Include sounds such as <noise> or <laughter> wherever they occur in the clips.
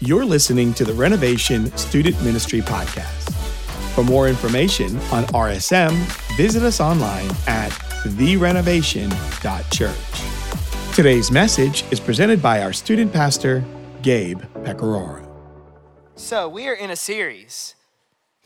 You're listening to the Renovation Student Ministry Podcast. For more information on RSM, visit us online at therenovation.church. Today's message is presented by our student pastor, Gabe Pecoraro. So, we are in a series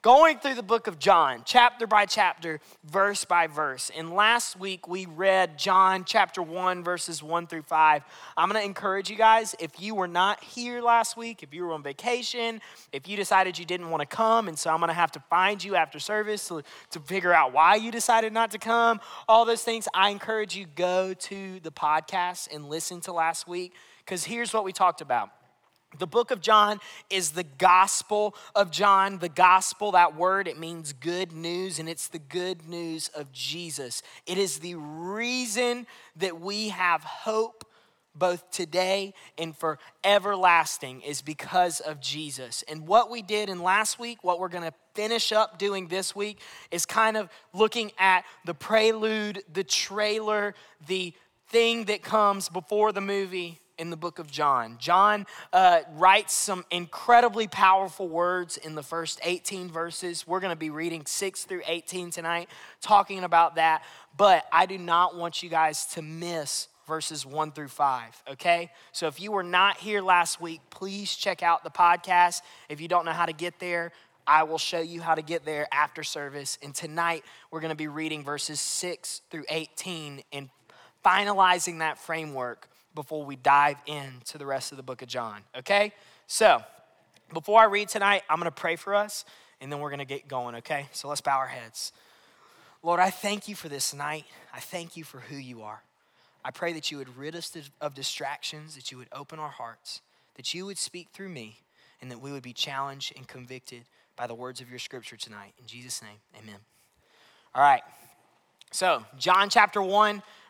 going through the book of John, chapter by chapter, verse by verse. And last week we read John chapter 1, verses 1 through 5. I'm going to encourage you guys, if you were not here last week, if you were on vacation, if you decided you didn't want to come, and so I'm going to have to find you after service to, to figure out why you decided not to come, all those things, I encourage you go to the podcast and listen to last week because here's what we talked about. The book of John is the gospel of John. The gospel, that word, it means good news, and it's the good news of Jesus. It is the reason that we have hope both today and for everlasting is because of Jesus. And what we did in last week, what we're going to finish up doing this week, is kind of looking at the prelude, the trailer, the thing that comes before the movie in the book of John. John uh, writes some incredibly powerful words in the first 18 verses. We're going to be reading 6 through 18 tonight, talking about that. But I do not want you guys to miss verses 1 through 5, okay? So if you were not here last week, please check out the podcast. If you don't know how to get there, I will show you how to get there after service. And tonight, we're going to be reading verses 6 through 18 and finalizing that framework before we dive into the rest of the book of John, okay? So, before I read tonight, I'm gonna pray for us and then we're gonna get going, okay? So let's bow our heads. Lord, I thank you for this night. I thank you for who you are. I pray that you would rid us of distractions, that you would open our hearts, that you would speak through me, and that we would be challenged and convicted by the words of your scripture tonight. In Jesus' name, amen. All right. So, John chapter 1,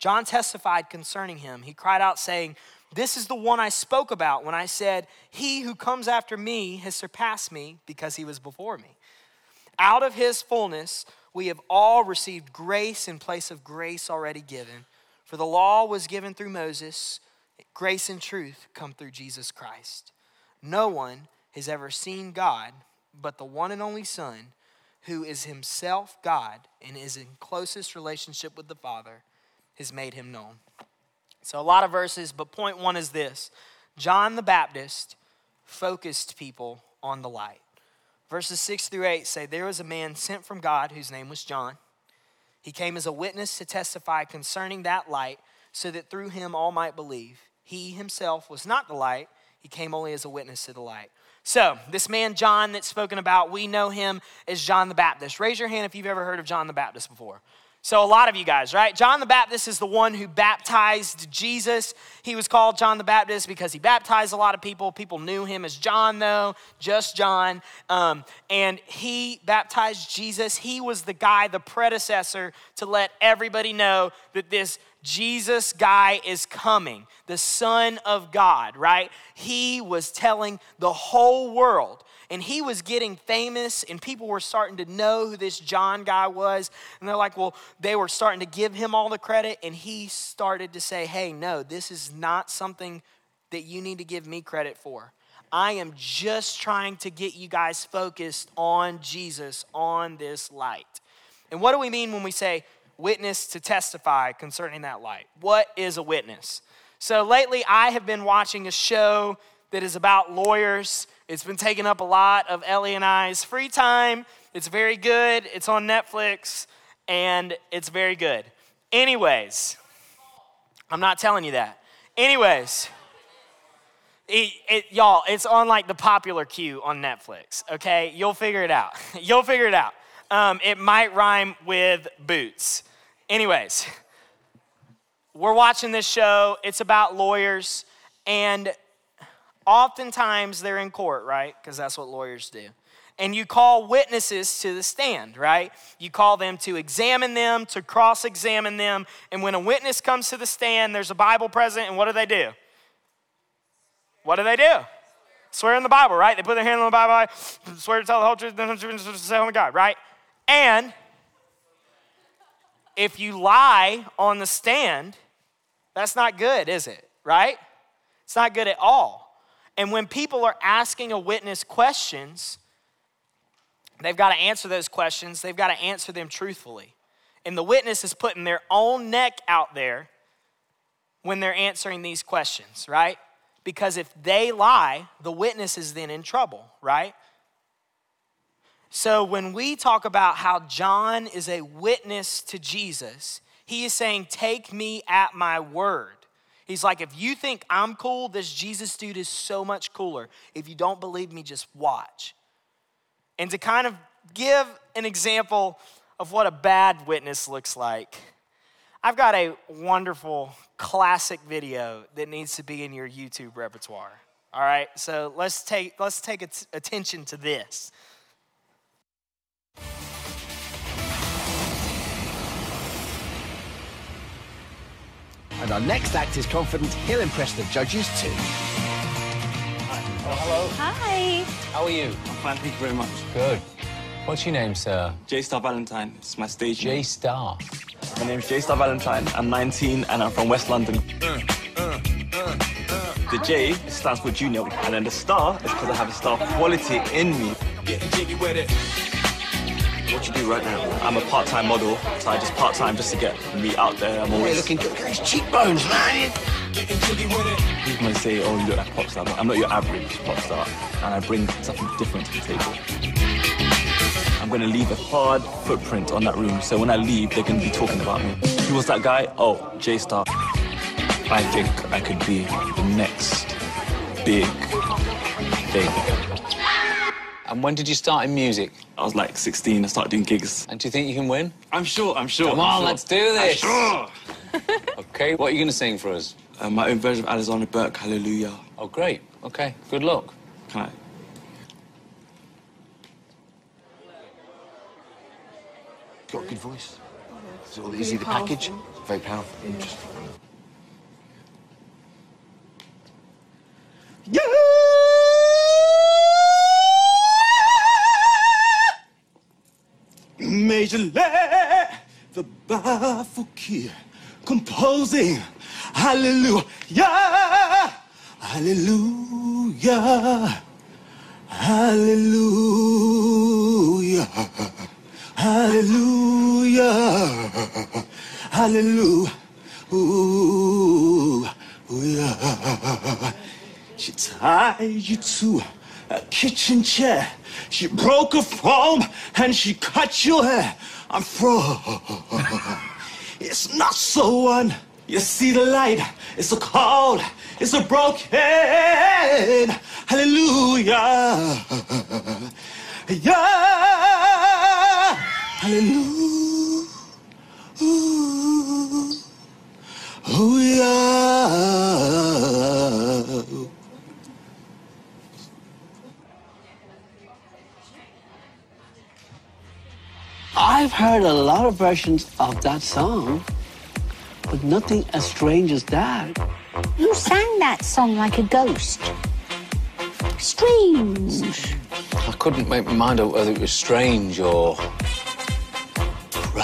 John testified concerning him. He cried out, saying, this is the one I spoke about when I said, He who comes after me has surpassed me because he was before me. Out of his fullness, we have all received grace in place of grace already given. For the law was given through Moses, grace and truth come through Jesus Christ. No one has ever seen God but the one and only Son, who is himself God and is in closest relationship with the Father, has made him known. So, a lot of verses, but point one is this John the Baptist focused people on the light. Verses 6 through 8 say, There was a man sent from God whose name was John. He came as a witness to testify concerning that light, so that through him all might believe. He himself was not the light, he came only as a witness to the light. So, this man John that's spoken about, we know him as John the Baptist. Raise your hand if you've ever heard of John the Baptist before. So, a lot of you guys, right? John the Baptist is the one who baptized Jesus. He was called John the Baptist because he baptized a lot of people. People knew him as John, though, just John. Um, and he baptized Jesus. He was the guy, the predecessor, to let everybody know that this Jesus guy is coming, the Son of God, right? He was telling the whole world and he was getting famous, and people were starting to know who this John guy was. And they're like, well, they were starting to give him all the credit, and he started to say, hey, no, this is not something that you need to give me credit for. I am just trying to get you guys focused on Jesus, on this light. And what do we mean when we say witness to testify concerning that light? What is a witness? So lately, I have been watching a show that is about lawyers it's been taking up a lot of Ellie and I's free time. It's very good. It's on Netflix, and it's very good. Anyways, I'm not telling you that. Anyways, it, it, y'all, it's on like the popular queue on Netflix, okay? You'll figure it out. <laughs> You'll figure it out. Um, it might rhyme with boots. Anyways, we're watching this show. It's about lawyers, and oftentimes they're in court, right? Because that's what lawyers do. And you call witnesses to the stand, right? You call them to examine them, to cross examine them. And when a witness comes to the stand, there's a Bible present, and what do they do? What do they do? Swear in the Bible, right? They put their hand on the Bible, <laughs> swear to tell the whole truth, to say oh my God, right? And if you lie on the stand, that's not good, is it? Right? It's not good at all. And when people are asking a witness questions, they've got to answer those questions, they've got to answer them truthfully. And the witness is putting their own neck out there when they're answering these questions, right? Because if they lie, the witness is then in trouble, right? So when we talk about how John is a witness to Jesus, he is saying, Take me at my word. He's like, If you think I'm cool, this Jesus dude is so much cooler. If you don't believe me, just watch. And to kind of give an example of what a bad witness looks like, I've got a wonderful classic video that needs to be in your YouTube repertoire. All right, so let's take let's take attention to this. And our next act is confident he'll impress the judges too. Oh, hello. Hi. How are you? I'm fine, thank you very much. Good. What's your name, sir? J Star Valentine. It's my stage name. J. Star. My name's J Star Valentine. I'm 19 and I'm from West London. the J stands for junior, and then the star is because I have a star quality in me. Getting jiggy with it. What you do right now? I'm a part-time model, so I just part-time just to get me out there. I'm always looking good. Look at his cheekbones, man. People may say, "Oh, you look like a pop star," but I'm not your average pop star, and I bring something different to the table. I'm going to leave a hard footprint on that room, so when I leave, they're going to be talking about me. Who was that guy? Oh, J Star. I think I could be the next big thing. And when did you start in music? I was like 16. I started doing gigs. And do you think you can win? I'm sure. I'm sure. Come on, sure. let's do this. I'm sure. <laughs> <laughs> okay, what are you going to sing for us? Uh, my own version of Alexandra Burke, Hallelujah. Oh, great. Okay, good luck. Can I? Got a good voice. Is, he the package? Very powerful. Interesting. Yeah! Major the Bafukir, composing. Hallelujah, Hallelujah, Hallelujah, Hallelujah, Hallelujah. She tied you to a kitchen chair. She broke a foam and she cut your hair. I'm from. It's not so one. You see the light. It's so cold. It's so broken. Hallelujah. Yeah. Hallelujah. Ooh, yeah. I've heard a lot of versions of that song, but nothing as strange as that. You sang that song like a ghost. Strange. I couldn't make my mind up whether it was strange or. <laughs>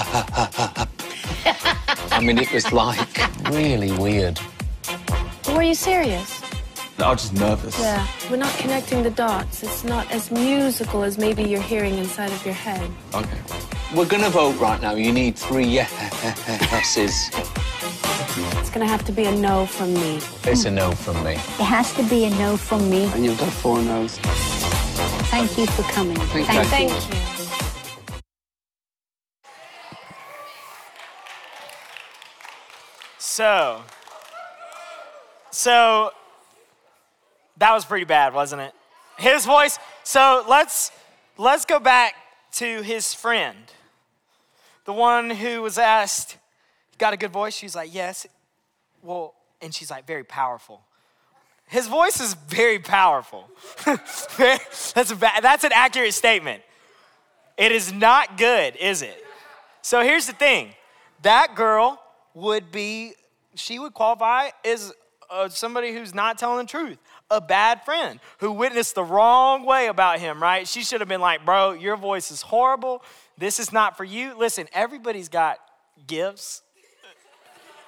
I mean, it was like really weird. Were you serious? I was just nervous. Yeah, we're not connecting the dots. It's not as musical as maybe you're hearing inside of your head. Okay. We're gonna vote right now. You need three yeses. It's gonna have to be a no from me. It's a no from me. It has to be a no from me. And you've got four no's. Thank you for coming. Thank, Thank, Thank you. you. So, so that was pretty bad, wasn't it? His voice. So let's let's go back to his friend, the one who was asked, "Got a good voice?" She's like, "Yes." Well, and she's like, "Very powerful." His voice is very powerful. <laughs> that's, a, that's an accurate statement. It is not good, is it? So here's the thing that girl would be, she would qualify as uh, somebody who's not telling the truth, a bad friend who witnessed the wrong way about him, right? She should have been like, bro, your voice is horrible. This is not for you. Listen, everybody's got gifts.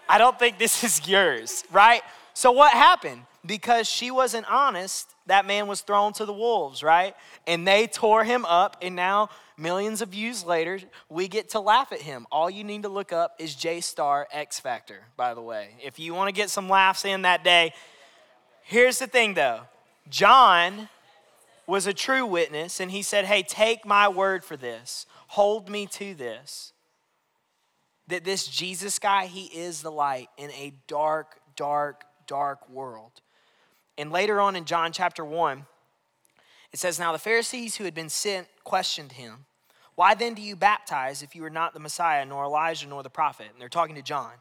I don't think this is yours, right? So what happened? Because she wasn't honest, that man was thrown to the wolves, right? And they tore him up, and now millions of views later, we get to laugh at him. All you need to look up is J Star X Factor, by the way. If you want to get some laughs in that day, here's the thing though John was a true witness, and he said, Hey, take my word for this, hold me to this. That this Jesus guy, he is the light in a dark, dark, dark world. And later on in John chapter 1, it says, Now the Pharisees who had been sent questioned him, Why then do you baptize if you are not the Messiah, nor Elijah, nor the prophet? And they're talking to John.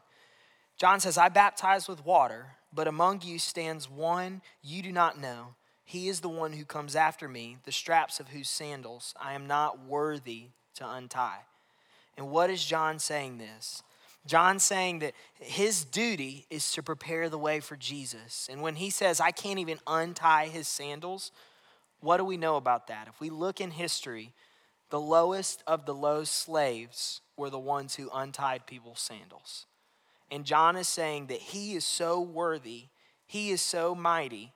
John says, I baptize with water, but among you stands one you do not know. He is the one who comes after me, the straps of whose sandals I am not worthy to untie. And what is John saying this? John saying that his duty is to prepare the way for Jesus. And when he says, I can't even untie his sandals, what do we know about that? If we look in history, the lowest of the low slaves were the ones who untied people's sandals. And John is saying that he is so worthy, he is so mighty,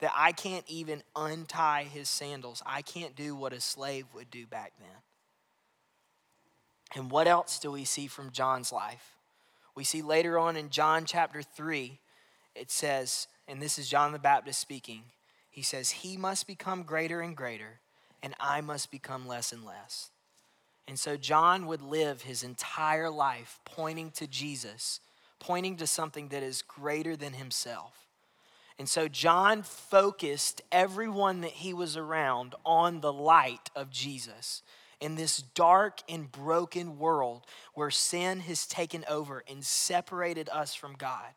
that I can't even untie his sandals. I can't do what a slave would do back then. And what else do we see from John's life? We see later on in John chapter 3, it says, and this is John the Baptist speaking, he says, He must become greater and greater, and I must become less and less. And so John would live his entire life pointing to Jesus, pointing to something that is greater than himself. And so John focused everyone that he was around on the light of Jesus in this dark and broken world where sin has taken over and separated us from God.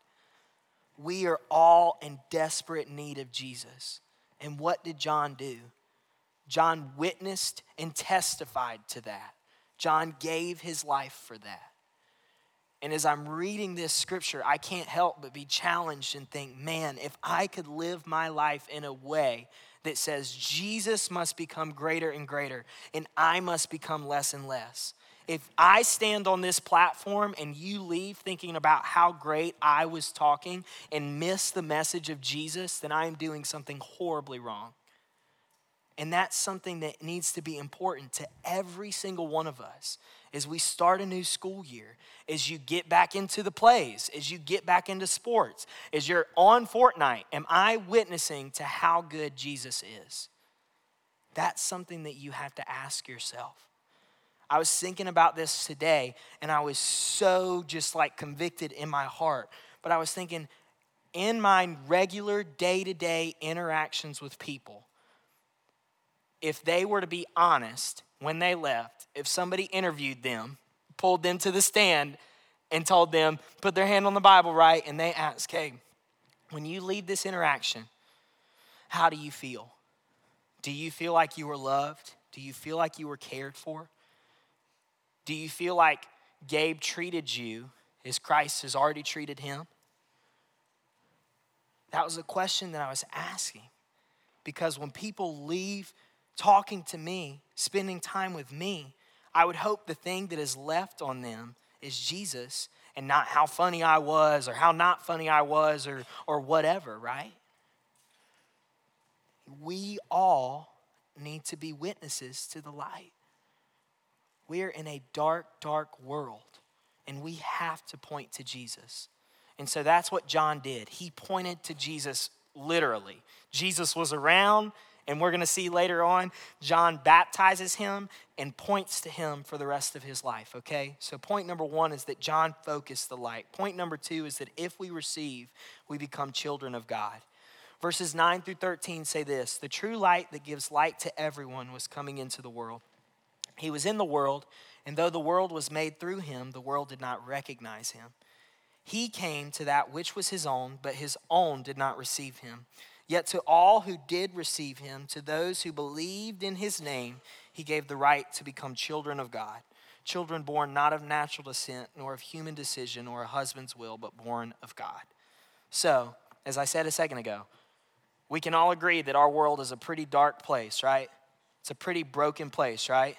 We are all in desperate need of Jesus. And what did John do? John witnessed and testified to that. John gave his life for that. And as I'm reading this scripture, I can't help but be challenged and think, man, if I could live my life in a way that says Jesus must become greater and greater, and I must become less and less. If I stand on this platform and you leave thinking about how great I was talking and miss the message of Jesus, then I am doing something horribly wrong. And that's something that needs to be important to every single one of us as we start a new school year, as you get back into the plays, as you get back into sports, as you're on Fortnite. Am I witnessing to how good Jesus is? That's something that you have to ask yourself. I was thinking about this today and I was so just like convicted in my heart. But I was thinking, in my regular day to day interactions with people, if they were to be honest when they left, if somebody interviewed them, pulled them to the stand, and told them, put their hand on the Bible, right? And they asked, hey, when you leave this interaction, how do you feel? Do you feel like you were loved? Do you feel like you were cared for? Do you feel like Gabe treated you as Christ has already treated him? That was a question that I was asking because when people leave talking to me, spending time with me, I would hope the thing that is left on them is Jesus and not how funny I was or how not funny I was or, or whatever, right? We all need to be witnesses to the light. We're in a dark, dark world, and we have to point to Jesus. And so that's what John did. He pointed to Jesus literally. Jesus was around, And we're going to see later on, John baptizes him and points to him for the rest of his life, okay? So, point number one is that John focused the light. Point number two is that if we receive, we become children of God. Verses 9 through 13 say this The true light that gives light to everyone was coming into the world. He was in the world, and though the world was made through him, the world did not recognize him. He came to that which was his own, but his own did not receive him. Yet to all who did receive him, to those who believed in his name, he gave the right to become children of God. Children born not of natural descent, nor of human decision or a husband's will, but born of God. So, as I said a second ago, we can all agree that our world is a pretty dark place, right? It's a pretty broken place, right?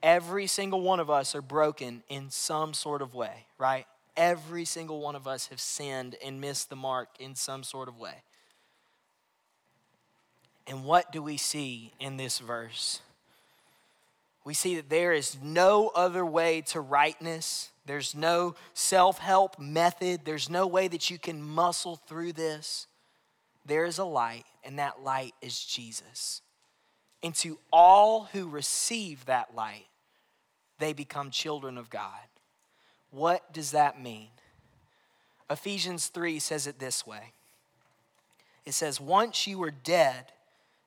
Every single one of us are broken in some sort of way, right? Every single one of us have sinned and missed the mark in some sort of way. And what do we see in this verse? We see that there is no other way to rightness. There's no self help method. There's no way that you can muscle through this. There is a light, and that light is Jesus. And to all who receive that light, they become children of God. What does that mean? Ephesians 3 says it this way it says, Once you were dead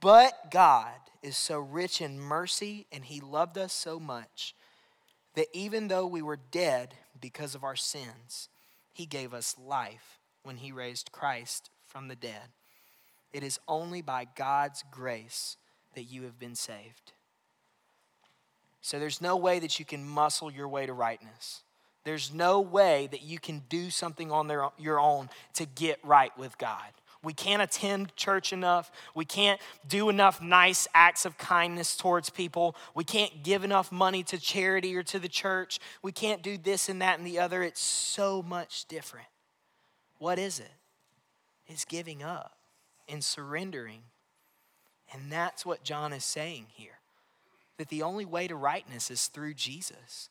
But God is so rich in mercy, and He loved us so much that even though we were dead because of our sins, He gave us life when He raised Christ from the dead. It is only by God's grace that you have been saved. So there's no way that you can muscle your way to rightness. There's no way that you can do something on their, your own to get right with God. We can't attend church enough. We can't do enough nice acts of kindness towards people. We can't give enough money to charity or to the church. We can't do this and that and the other. It's so much different. What is it? It's giving up and surrendering. And that's what John is saying here that the only way to rightness is through Jesus.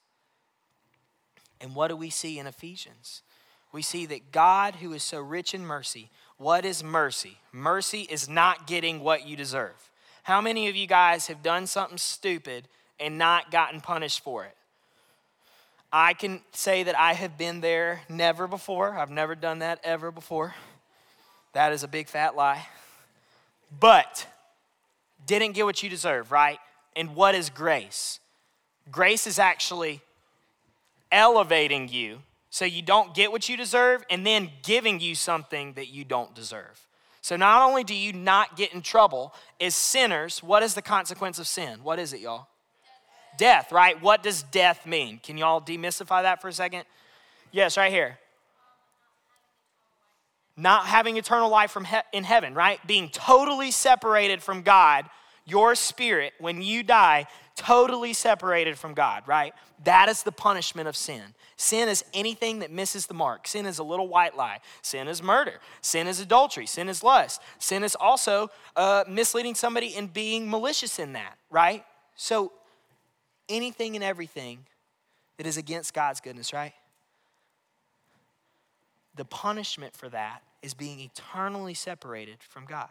And what do we see in Ephesians? We see that God, who is so rich in mercy, what is mercy? Mercy is not getting what you deserve. How many of you guys have done something stupid and not gotten punished for it? I can say that I have been there never before. I've never done that ever before. That is a big fat lie. But didn't get what you deserve, right? And what is grace? Grace is actually elevating you so you don't get what you deserve and then giving you something that you don't deserve. So not only do you not get in trouble as sinners, what is the consequence of sin? What is it, y'all? Death, right? What does death mean? Can y'all demystify that for a second? Yes, right here. Not having eternal life from he- in heaven, right? Being totally separated from God, your spirit, when you die, totally separated from God, right? That is the punishment of sin. Sin is anything that misses the mark. Sin is a little white lie. Sin is murder. Sin is adultery. Sin is lust. Sin is also uh, misleading somebody and being malicious in that, right? So anything and everything that is against God's goodness, right? The punishment for that is being eternally separated from God.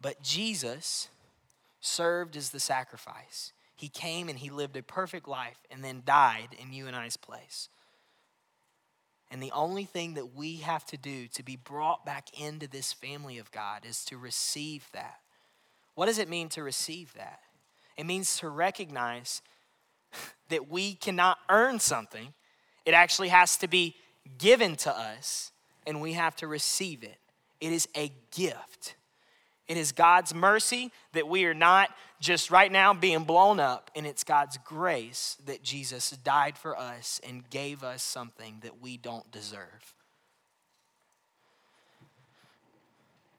But Jesus served as the sacrifice. He came and he lived a perfect life and then died in you and I's place. And the only thing that we have to do to be brought back into this family of God is to receive that. What does it mean to receive that? It means to recognize <laughs> that we cannot earn something, it actually has to be given to us, and we have to receive it. It is a gift. It is God's mercy that we are not just right now being blown up, and it's God's grace that Jesus died for us and gave us something that we don't deserve.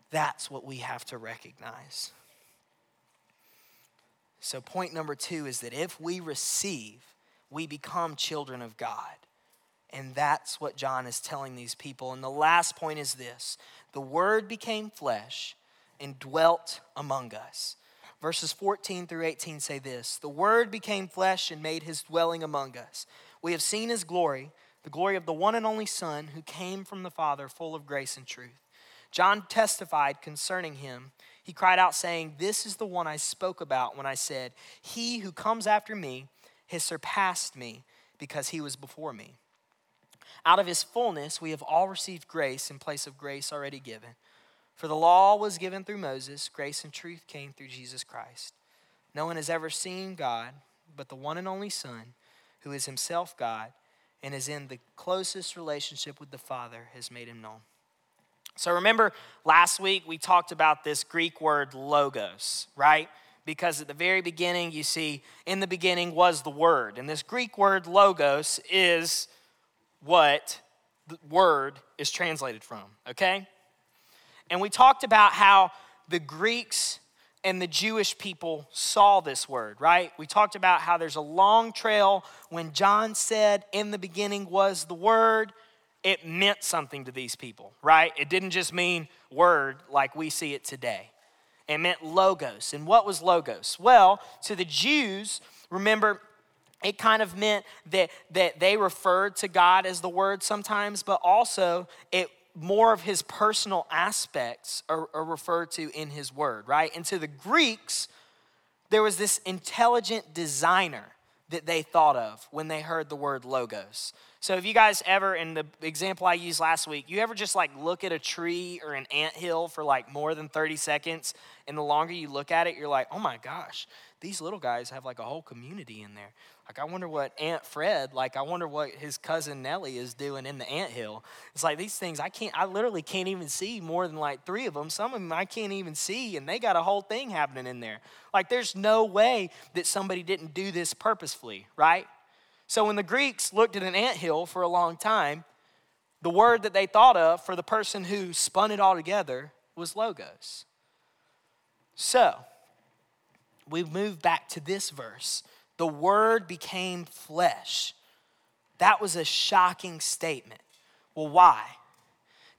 That's what we have to recognize. So, point number two is that if we receive, we become children of God. And that's what John is telling these people. And the last point is this the Word became flesh and dwelt among us. Verses 14 through 18 say this The Word became flesh and made his dwelling among us. We have seen his glory, the glory of the one and only Son who came from the Father, full of grace and truth. John testified concerning him. He cried out, saying, This is the one I spoke about when I said, He who comes after me has surpassed me because he was before me. Out of his fullness, we have all received grace in place of grace already given. For the law was given through Moses, grace and truth came through Jesus Christ. No one has ever seen God but the one and only Son, who is himself God and is in the closest relationship with the Father, has made him known. So remember last week we talked about this Greek word logos, right? Because at the very beginning you see, in the beginning was the word. And this Greek word logos is what the word is translated from, okay? And we talked about how the Greeks and the Jewish people saw this word, right? We talked about how there's a long trail when John said, In the beginning was the word, it meant something to these people, right? It didn't just mean word like we see it today. It meant logos. And what was logos? Well, to the Jews, remember, it kind of meant that, that they referred to God as the Word sometimes, but also it more of his personal aspects are, are referred to in his Word, right? And to the Greeks, there was this intelligent designer that they thought of when they heard the word logos. So, if you guys ever, in the example I used last week, you ever just like look at a tree or an ant hill for like more than 30 seconds, and the longer you look at it, you're like, oh my gosh, these little guys have like a whole community in there. Like, I wonder what Aunt Fred, like, I wonder what his cousin Nellie is doing in the ant hill. It's like these things, I can't, I literally can't even see more than like three of them. Some of them I can't even see, and they got a whole thing happening in there. Like, there's no way that somebody didn't do this purposefully, right? So when the Greeks looked at an ant hill for a long time, the word that they thought of for the person who spun it all together was logos. So, we move back to this verse. The word became flesh. That was a shocking statement. Well, why?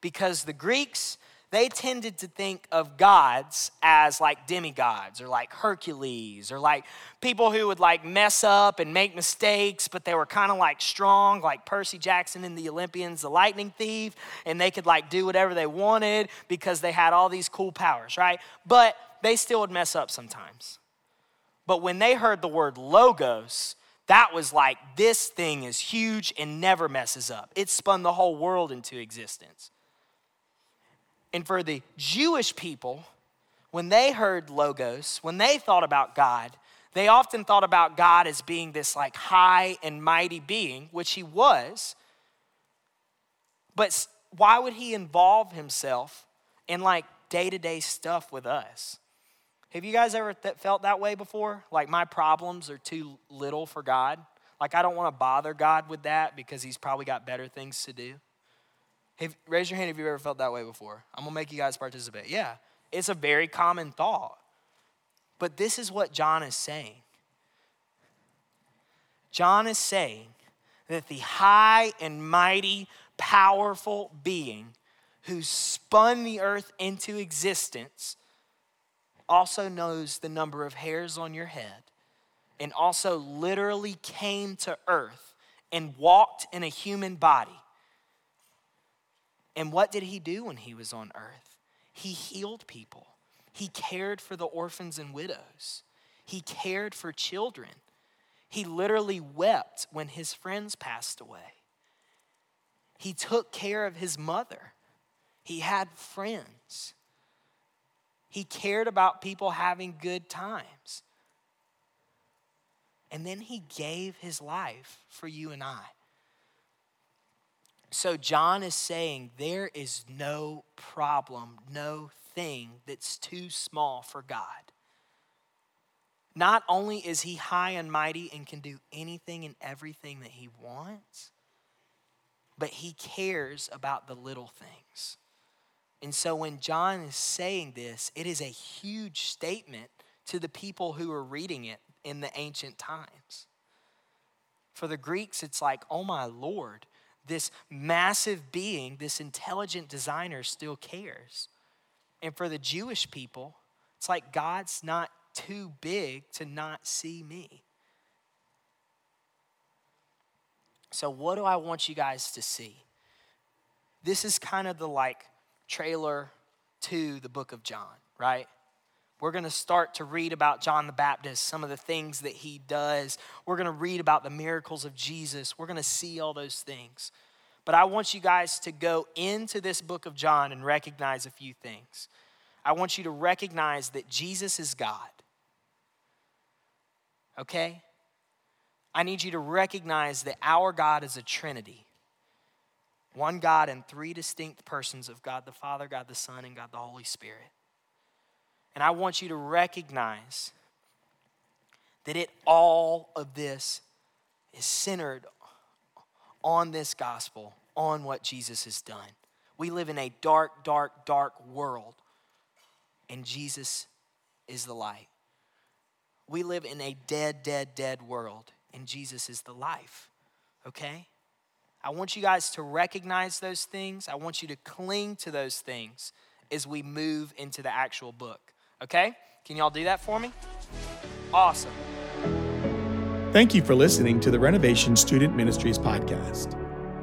Because the Greeks they tended to think of gods as like demigods or like Hercules or like people who would like mess up and make mistakes, but they were kind of like strong, like Percy Jackson in the Olympians, the lightning thief, and they could like do whatever they wanted because they had all these cool powers, right? But they still would mess up sometimes. But when they heard the word logos, that was like, this thing is huge and never messes up. It spun the whole world into existence. And for the Jewish people, when they heard logos, when they thought about God, they often thought about God as being this like high and mighty being, which he was. But why would he involve himself in like day to day stuff with us? Have you guys ever th- felt that way before? Like my problems are too little for God? Like I don't want to bother God with that because he's probably got better things to do? Have, raise your hand if you've ever felt that way before. I'm gonna make you guys participate. Yeah, it's a very common thought. But this is what John is saying. John is saying that the high and mighty, powerful being who spun the earth into existence also knows the number of hairs on your head and also literally came to earth and walked in a human body and what did he do when he was on earth? He healed people, he cared for the orphans and widows, he cared for children. He literally wept when his friends passed away. He took care of his mother. He had friends. He cared about people having good times. And then he gave his life for you and I. So, John is saying there is no problem, no thing that's too small for God. Not only is he high and mighty and can do anything and everything that he wants, but he cares about the little things. And so when John is saying this, it is a huge statement to the people who are reading it in the ancient times. For the Greeks, it's like, oh my Lord, this massive being, this intelligent designer still cares. And for the Jewish people, it's like God's not too big to not see me. So, what do I want you guys to see? This is kind of the like trailer to the book of John, right? We're going to start to read about John the Baptist, some of the things that he does. We're going to read about the miracles of Jesus. We're going to see all those things. But I want you guys to go into this book of John and recognize a few things. I want you to recognize that Jesus is God. Okay? I need you to recognize that our God is a Trinity one God and three distinct persons of God the Father, God the Son, and God the Holy Spirit. And I want you to recognize that it all of this is centered on this gospel, on what Jesus has done. We live in a dark, dark, dark world, and Jesus is the light. We live in a dead, dead, dead world, and Jesus is the life. Okay? I want you guys to recognize those things. I want you to cling to those things as we move into the actual book. Okay? Can y'all do that for me? Awesome. Thank you for listening to the Renovation Student Ministries podcast.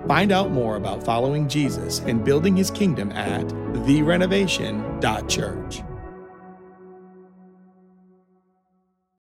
Find out more about following Jesus and building his kingdom at therenovation.church.